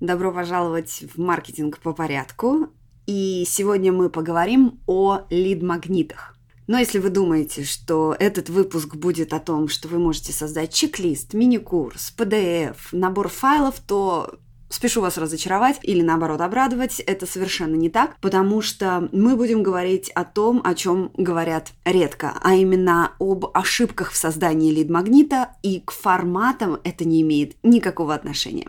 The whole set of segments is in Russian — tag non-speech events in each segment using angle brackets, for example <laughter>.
Добро пожаловать в маркетинг по порядку. И сегодня мы поговорим о лид-магнитах. Но если вы думаете, что этот выпуск будет о том, что вы можете создать чек-лист, мини-курс, PDF, набор файлов, то Спешу вас разочаровать или наоборот обрадовать, это совершенно не так, потому что мы будем говорить о том, о чем говорят редко, а именно об ошибках в создании лид-магнита, и к форматам это не имеет никакого отношения.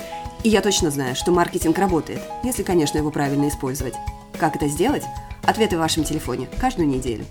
И я точно знаю, что маркетинг работает, если, конечно, его правильно использовать. Как это сделать? Ответы в вашем телефоне каждую неделю.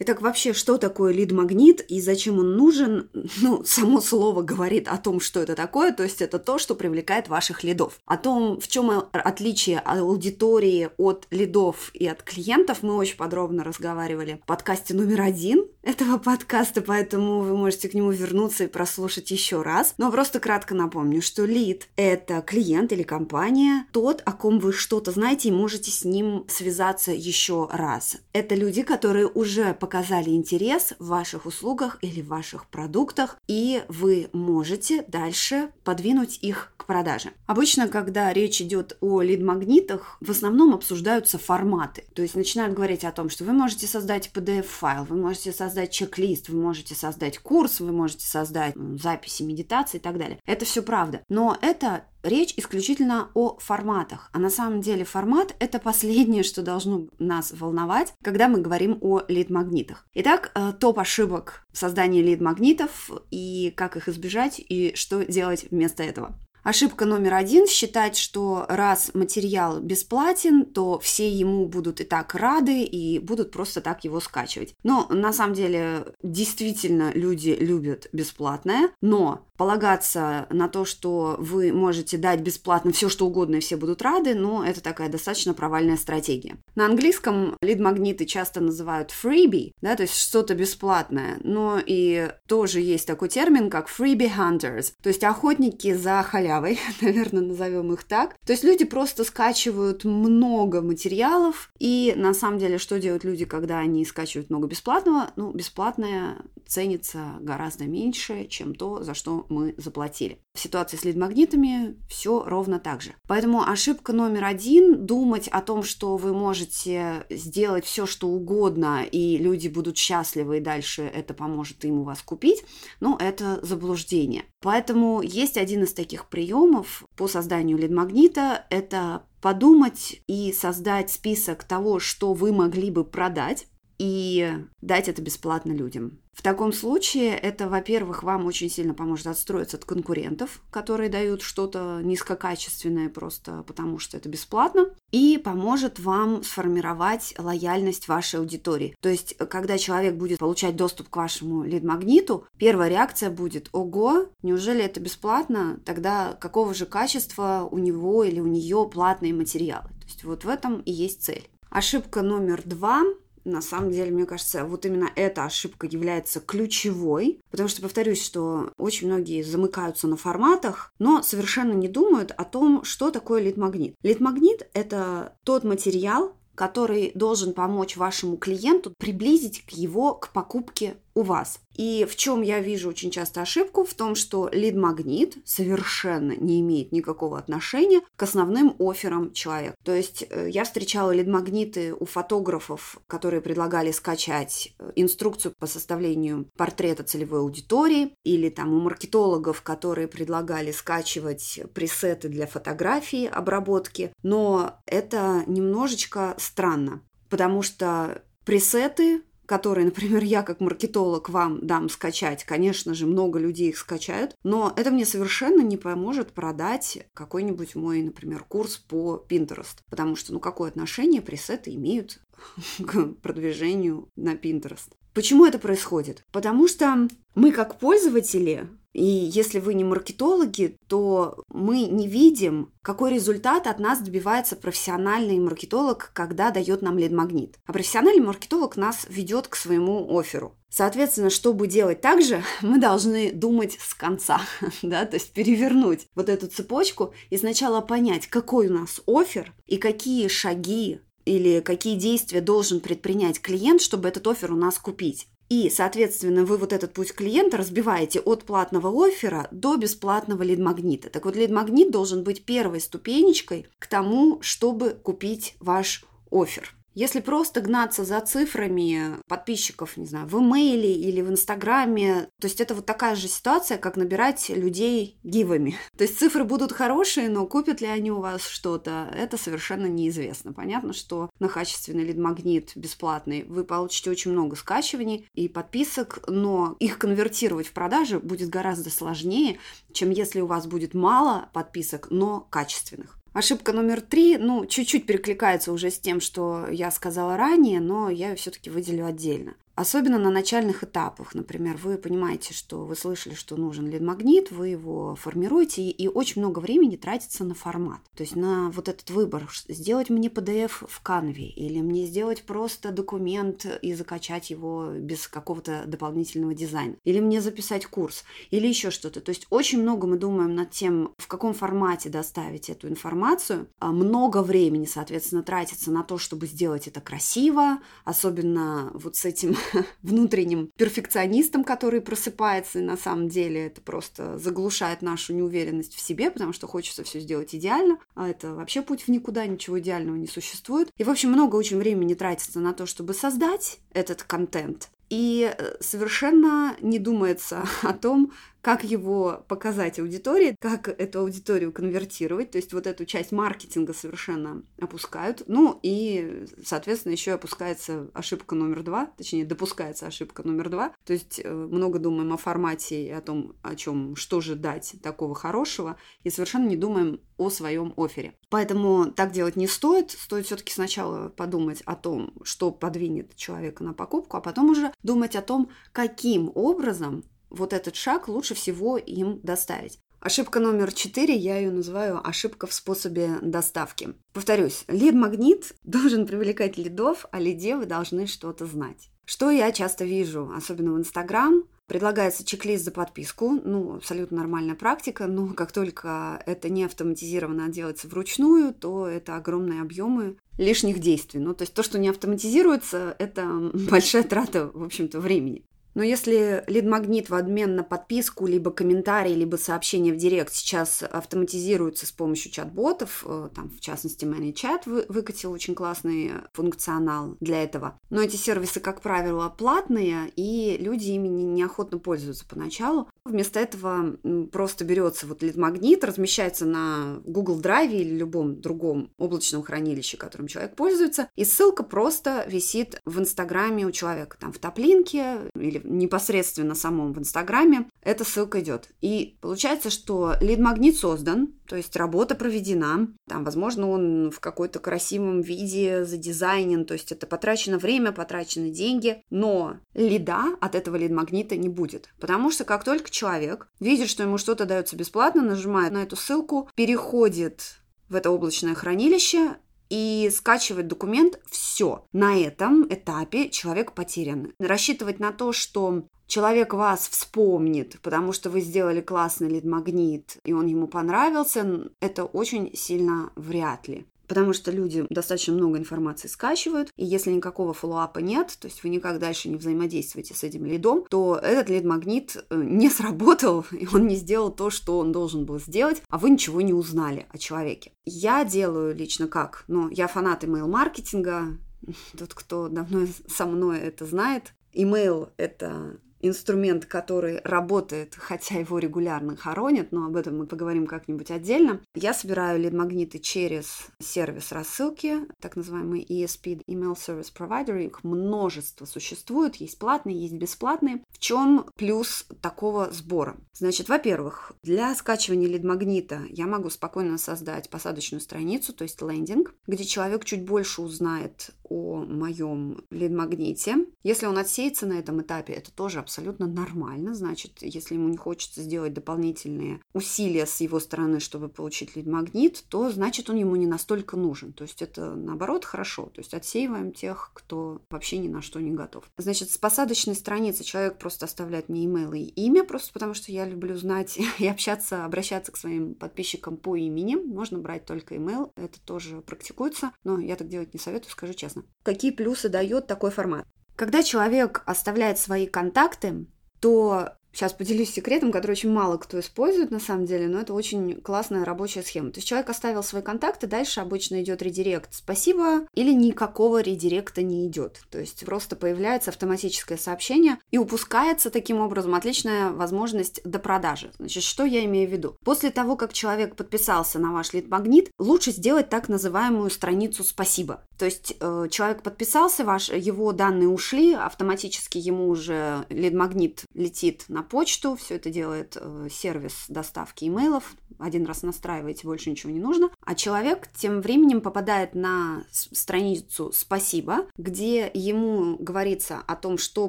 Итак, вообще, что такое лид-магнит и зачем он нужен? Ну, само слово говорит о том, что это такое, то есть это то, что привлекает ваших лидов. О том, в чем отличие аудитории от лидов и от клиентов, мы очень подробно разговаривали в подкасте номер один этого подкаста, поэтому вы можете к нему вернуться и прослушать еще раз. Но просто кратко напомню, что лид – это клиент или компания, тот, о ком вы что-то знаете и можете с ним связаться еще раз. Это люди, которые уже показали интерес в ваших услугах или в ваших продуктах, и вы можете дальше подвинуть их к продаже. Обычно, когда речь идет о лид-магнитах, в основном обсуждаются форматы. То есть начинают говорить о том, что вы можете создать PDF-файл, вы можете создать чек-лист, вы можете создать курс, вы можете создать записи медитации и так далее. Это все правда. Но это речь исключительно о форматах. А на самом деле формат – это последнее, что должно нас волновать, когда мы говорим о лид-магнитах. Итак, э, топ ошибок в создании лид-магнитов и как их избежать и что делать вместо этого. Ошибка номер один – считать, что раз материал бесплатен, то все ему будут и так рады и будут просто так его скачивать. Но на самом деле действительно люди любят бесплатное, но полагаться на то, что вы можете дать бесплатно все, что угодно, и все будут рады, но это такая достаточно провальная стратегия. На английском лид-магниты часто называют freebie, да, то есть что-то бесплатное, но и тоже есть такой термин, как freebie hunters, то есть охотники за халявой, <laughs> наверное, назовем их так. То есть люди просто скачивают много материалов, и на самом деле, что делают люди, когда они скачивают много бесплатного? Ну, бесплатное ценится гораздо меньше, чем то, за что мы заплатили. В ситуации с лид-магнитами все ровно так же. Поэтому ошибка номер один – думать о том, что вы можете сделать все, что угодно, и люди будут счастливы, и дальше это поможет им у вас купить, ну, это заблуждение. Поэтому есть один из таких приемов по созданию лид-магнита – это подумать и создать список того, что вы могли бы продать, и дать это бесплатно людям. В таком случае это, во-первых, вам очень сильно поможет отстроиться от конкурентов, которые дают что-то низкокачественное просто потому, что это бесплатно, и поможет вам сформировать лояльность вашей аудитории. То есть, когда человек будет получать доступ к вашему лид-магниту, первая реакция будет «Ого, неужели это бесплатно? Тогда какого же качества у него или у нее платные материалы?» То есть вот в этом и есть цель. Ошибка номер два на самом деле, мне кажется, вот именно эта ошибка является ключевой, потому что, повторюсь, что очень многие замыкаются на форматах, но совершенно не думают о том, что такое лид-магнит. Лид-магнит – это тот материал, который должен помочь вашему клиенту приблизить его к покупке у вас. И в чем я вижу очень часто ошибку? В том, что лид-магнит совершенно не имеет никакого отношения к основным офферам человека. То есть э, я встречала лид-магниты у фотографов, которые предлагали скачать э, инструкцию по составлению портрета целевой аудитории, или там у маркетологов, которые предлагали скачивать пресеты для фотографии, обработки. Но это немножечко странно, потому что пресеты которые, например, я как маркетолог вам дам скачать, конечно же, много людей их скачают, но это мне совершенно не поможет продать какой-нибудь мой, например, курс по Pinterest, потому что, ну, какое отношение пресеты имеют <laughs> к продвижению на Pinterest? Почему это происходит? Потому что мы как пользователи И если вы не маркетологи, то мы не видим, какой результат от нас добивается профессиональный маркетолог, когда дает нам лид-магнит. А профессиональный маркетолог нас ведет к своему оферу. Соответственно, чтобы делать так же, <laughs> мы должны думать с конца, <laughs> да, то есть перевернуть вот эту цепочку и сначала понять, какой у нас офер и какие шаги или какие действия должен предпринять клиент, чтобы этот офер у нас купить. И, соответственно, вы вот этот путь клиента разбиваете от платного оффера до бесплатного лид-магнита. Так вот, лид-магнит должен быть первой ступенечкой к тому, чтобы купить ваш офер. Если просто гнаться за цифрами подписчиков, не знаю, в имейле или в инстаграме, то есть это вот такая же ситуация, как набирать людей гивами. <laughs> То есть цифры будут хорошие, но купят ли они у вас что-то, это совершенно неизвестно. Понятно, что на качественный лид-магнит бесплатный вы получите очень много скачиваний и подписок, но их конвертировать в продажи будет гораздо сложнее, чем если у вас будет мало подписок, но качественных. Ошибка номер три, ну, чуть-чуть перекликается уже с тем, что я сказала ранее, но я ее все-таки выделю отдельно. Особенно на начальных этапах. Например, вы понимаете, что вы слышали, что нужен лид-магнит, вы его формируете, и, очень много времени тратится на формат. То есть на вот этот выбор, сделать мне PDF в Canva или мне сделать просто документ и закачать его без какого-то дополнительного дизайна. Или мне записать курс, или еще что-то. То есть очень много мы думаем над тем, в каком формате доставить эту информацию. А много времени, соответственно, тратится на то, чтобы сделать это красиво, особенно вот с этим <laughs> внутренним перфекционистом, который просыпается, и на самом деле это просто заглушает нашу неуверенность в себе, потому что хочется все сделать идеально, а это вообще путь в никуда, ничего идеального не существует. И, в общем, много очень времени тратится на то, чтобы создать этот контент, и э, совершенно не думается <laughs> о том, как его показать аудитории, как эту аудиторию конвертировать, то есть вот эту часть маркетинга совершенно опускают. Ну и, соответственно, еще опускается ошибка номер два, точнее, допускается ошибка номер два, то есть э, много думаем о формате и о том, о чем, что же дать такого хорошего, и совершенно не думаем о своем офере. Поэтому так делать не стоит, стоит все-таки сначала подумать о том, что подвинет человека на покупку, а потом уже думать о том, каким образом вот этот шаг лучше всего им доставить. Ошибка номер четыре, я ее называю ошибка в способе доставки. Повторюсь, лид-магнит <laughs> должен привлекать лидов, а лиде вы должны что-то знать. Что я часто вижу, особенно в Инстаграм, Предлагается чек-лист за подписку, ну, абсолютно нормальная практика, но как только это не автоматизировано, а делается вручную, то это огромные объемы лишних действий. Ну, то есть то, что не автоматизируется, это <laughs> большая трата, в общем-то, времени. Но если лид-магнит в обмен на подписку, либо комментарий, либо сообщение в директ сейчас автоматизируется с помощью чат-ботов, э, там, в частности, ManyChat выкатил очень классный функционал для этого. Но эти сервисы, как правило, платные, и люди ими неохотно пользуются поначалу. Вместо этого просто берется вот лид-магнит, размещается на Google Drive или любом другом облачном хранилище, которым человек пользуется, и ссылка просто висит в Инстаграме у человека, там в топлинке или непосредственно самом в Инстаграме, эта ссылка идет. И получается, что лид-магнит создан, то есть работа проведена, там, возможно, он в какой-то красивом виде задизайнен, то есть это потрачено время, потрачены деньги, но лида от этого лид-магнита не будет, потому что как только человек видит, что ему что-то дается бесплатно, нажимает на эту ссылку, переходит в это облачное хранилище, и скачивать документ, все. На этом этапе человек потерян. Рассчитывать на то, что человек вас вспомнит, потому что вы сделали классный лид-магнит, и он ему понравился, это очень сильно вряд ли потому что люди достаточно много информации скачивают, и если никакого фоллоуапа нет, то есть вы никак дальше не взаимодействуете с этим лидом, то этот лид-магнит э, не <laughs> сработал, и он не сделал то, что он должен был сделать, а вы ничего не узнали о человеке. Я делаю лично как? Ну, я фанат email-маркетинга, <laughs> тот, кто давно со мной это знает. Email – это инструмент, который работает, хотя его регулярно хоронят, но об этом мы поговорим как-нибудь отдельно. Я собираю лид-магниты через сервис рассылки, так называемый ESP, Email Service Provider, их множество существует, есть платные, есть бесплатные. В чем плюс такого сбора? Значит, во-первых, для скачивания лид-магнита я могу спокойно создать посадочную страницу, то есть лендинг, где человек чуть больше узнает о моем лид-магните. Если он отсеется на этом этапе, это тоже абсолютно абсолютно нормально. Значит, если ему не хочется сделать дополнительные усилия с его стороны, чтобы получить лид-магнит, то значит он ему не настолько нужен. То есть это наоборот хорошо. То есть отсеиваем тех, кто вообще ни на что не готов. Значит, с посадочной страницы человек просто оставляет мне имейл и имя, просто потому что я люблю знать <laughs> и общаться, обращаться к своим подписчикам по имени. Можно брать только имейл, это тоже практикуется, но я так делать не советую, скажу честно. Какие плюсы дает такой формат? Когда человек оставляет свои контакты, то Сейчас поделюсь секретом, который очень мало кто использует на самом деле, но это очень классная рабочая схема. То есть человек оставил свои контакты, дальше обычно идет редирект «спасибо» или никакого редиректа не идет. То есть просто появляется автоматическое сообщение и упускается таким образом отличная возможность до продажи. Значит, что я имею в виду? После того, как человек подписался на ваш лид-магнит, лучше сделать так называемую страницу «спасибо». То есть э, человек подписался, ваш, его данные ушли, автоматически ему уже лид-магнит летит на почту, все это делает э, сервис доставки имейлов, один раз настраиваете, больше ничего не нужно. А человек тем временем попадает на страницу «Спасибо», где ему говорится о том, что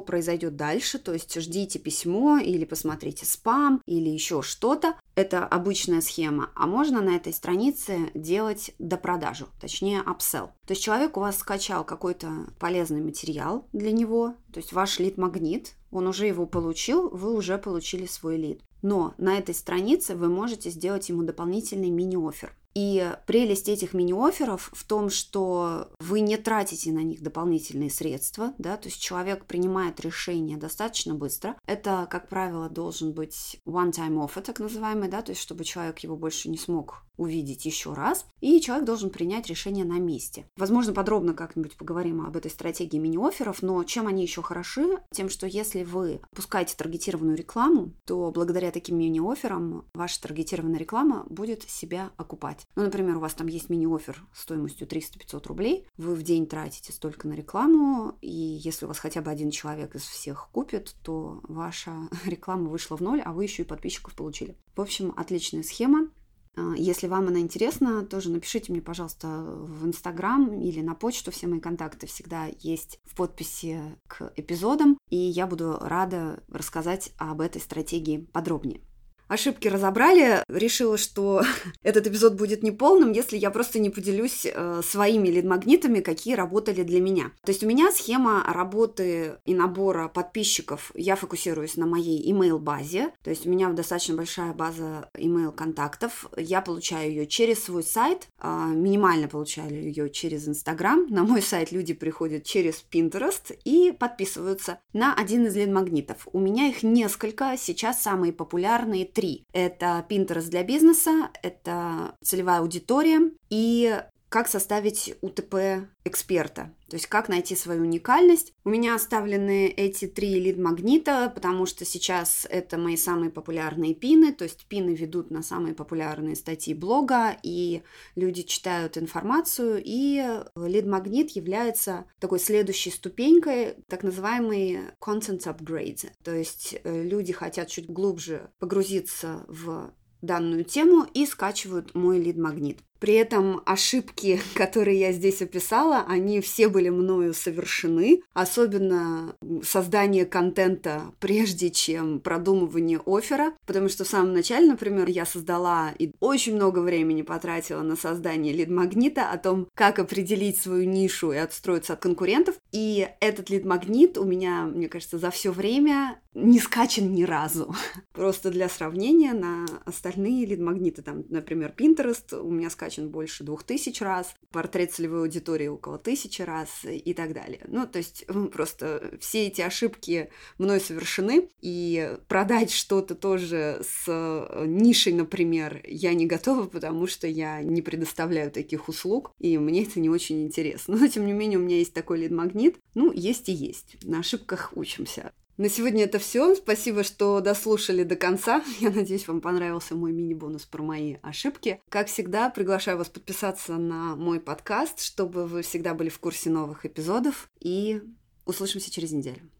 произойдет дальше, то есть ждите письмо или посмотрите спам или еще что-то. Это обычная схема. А можно на этой странице делать допродажу, точнее upsell. То есть человек у вас скачал какой-то полезный материал для него, то есть ваш лид-магнит, он уже его получил, вы уже получили свой лид. Но на этой странице вы можете сделать ему дополнительный мини-офер. И прелесть этих мини-офферов в том, что вы не тратите на них дополнительные средства, да, то есть человек принимает решение достаточно быстро. Это, как правило, должен быть one-time offer, так называемый, да, то есть чтобы человек его больше не смог увидеть еще раз, и человек должен принять решение на месте. Возможно, подробно как-нибудь поговорим об этой стратегии мини-офферов, но чем они еще хороши? Тем, что если вы пускаете таргетированную рекламу, то благодаря таким мини-офферам ваша таргетированная реклама будет себя окупать. Ну, например, у вас там есть мини-офер стоимостью 300-500 рублей, вы в день тратите столько на рекламу, и если у вас хотя бы один человек из всех купит, то ваша <laughs> реклама вышла в ноль, а вы еще и подписчиков получили. В общем, отличная схема. А, если вам она интересна, тоже напишите мне, пожалуйста, в Инстаграм или на почту. Все мои контакты всегда есть в подписи к эпизодам, и я буду рада рассказать об этой стратегии подробнее ошибки разобрали. Решила, что <laughs> этот эпизод будет неполным, если я просто не поделюсь э, своими лид-магнитами, какие работали для меня. То есть у меня схема работы и набора подписчиков, я фокусируюсь на моей email-базе, то есть у меня достаточно большая база email-контактов, я получаю ее через свой сайт, э, минимально получаю ее через Instagram, на мой сайт люди приходят через Pinterest и подписываются на один из лид-магнитов. У меня их несколько, сейчас самые популярные три. Это Pinterest для бизнеса, это целевая аудитория и как составить УТП эксперта, то есть как найти свою уникальность. У меня оставлены эти три лид-магнита, потому что сейчас это мои самые популярные пины, то есть пины ведут на самые популярные статьи блога, и люди читают информацию, и лид-магнит является такой следующей ступенькой, так называемый content upgrade, то есть э, люди хотят чуть глубже погрузиться в данную тему и скачивают мой лид-магнит. При этом ошибки, <laughs> которые я здесь описала, они все были мною совершены, особенно создание контента прежде, чем продумывание оффера, потому что в самом начале, например, я создала и очень много времени потратила на создание лид-магнита о том, как определить свою нишу и отстроиться от конкурентов, и этот лид-магнит у меня, мне кажется, за все время не скачан ни разу. <laughs> Просто для сравнения на остальные лид-магниты, там, например, Pinterest у меня скачан скачан больше двух тысяч раз, портрет целевой аудитории около тысячи раз и так далее. Ну, то есть просто все эти ошибки мной совершены, и продать что-то тоже с э, нишей, например, я не готова, потому что я не предоставляю таких услуг, и мне это не очень интересно. <laughs> Но, тем не менее, у меня есть такой лид-магнит. Ну, есть и есть. На ошибках учимся. На сегодня это все. Спасибо, что дослушали до конца. <laughs> Я надеюсь, вам понравился мой мини-бонус про мои ошибки. Как всегда, приглашаю вас подписаться на мой подкаст, чтобы вы всегда были в курсе новых эпизодов. И услышимся через неделю.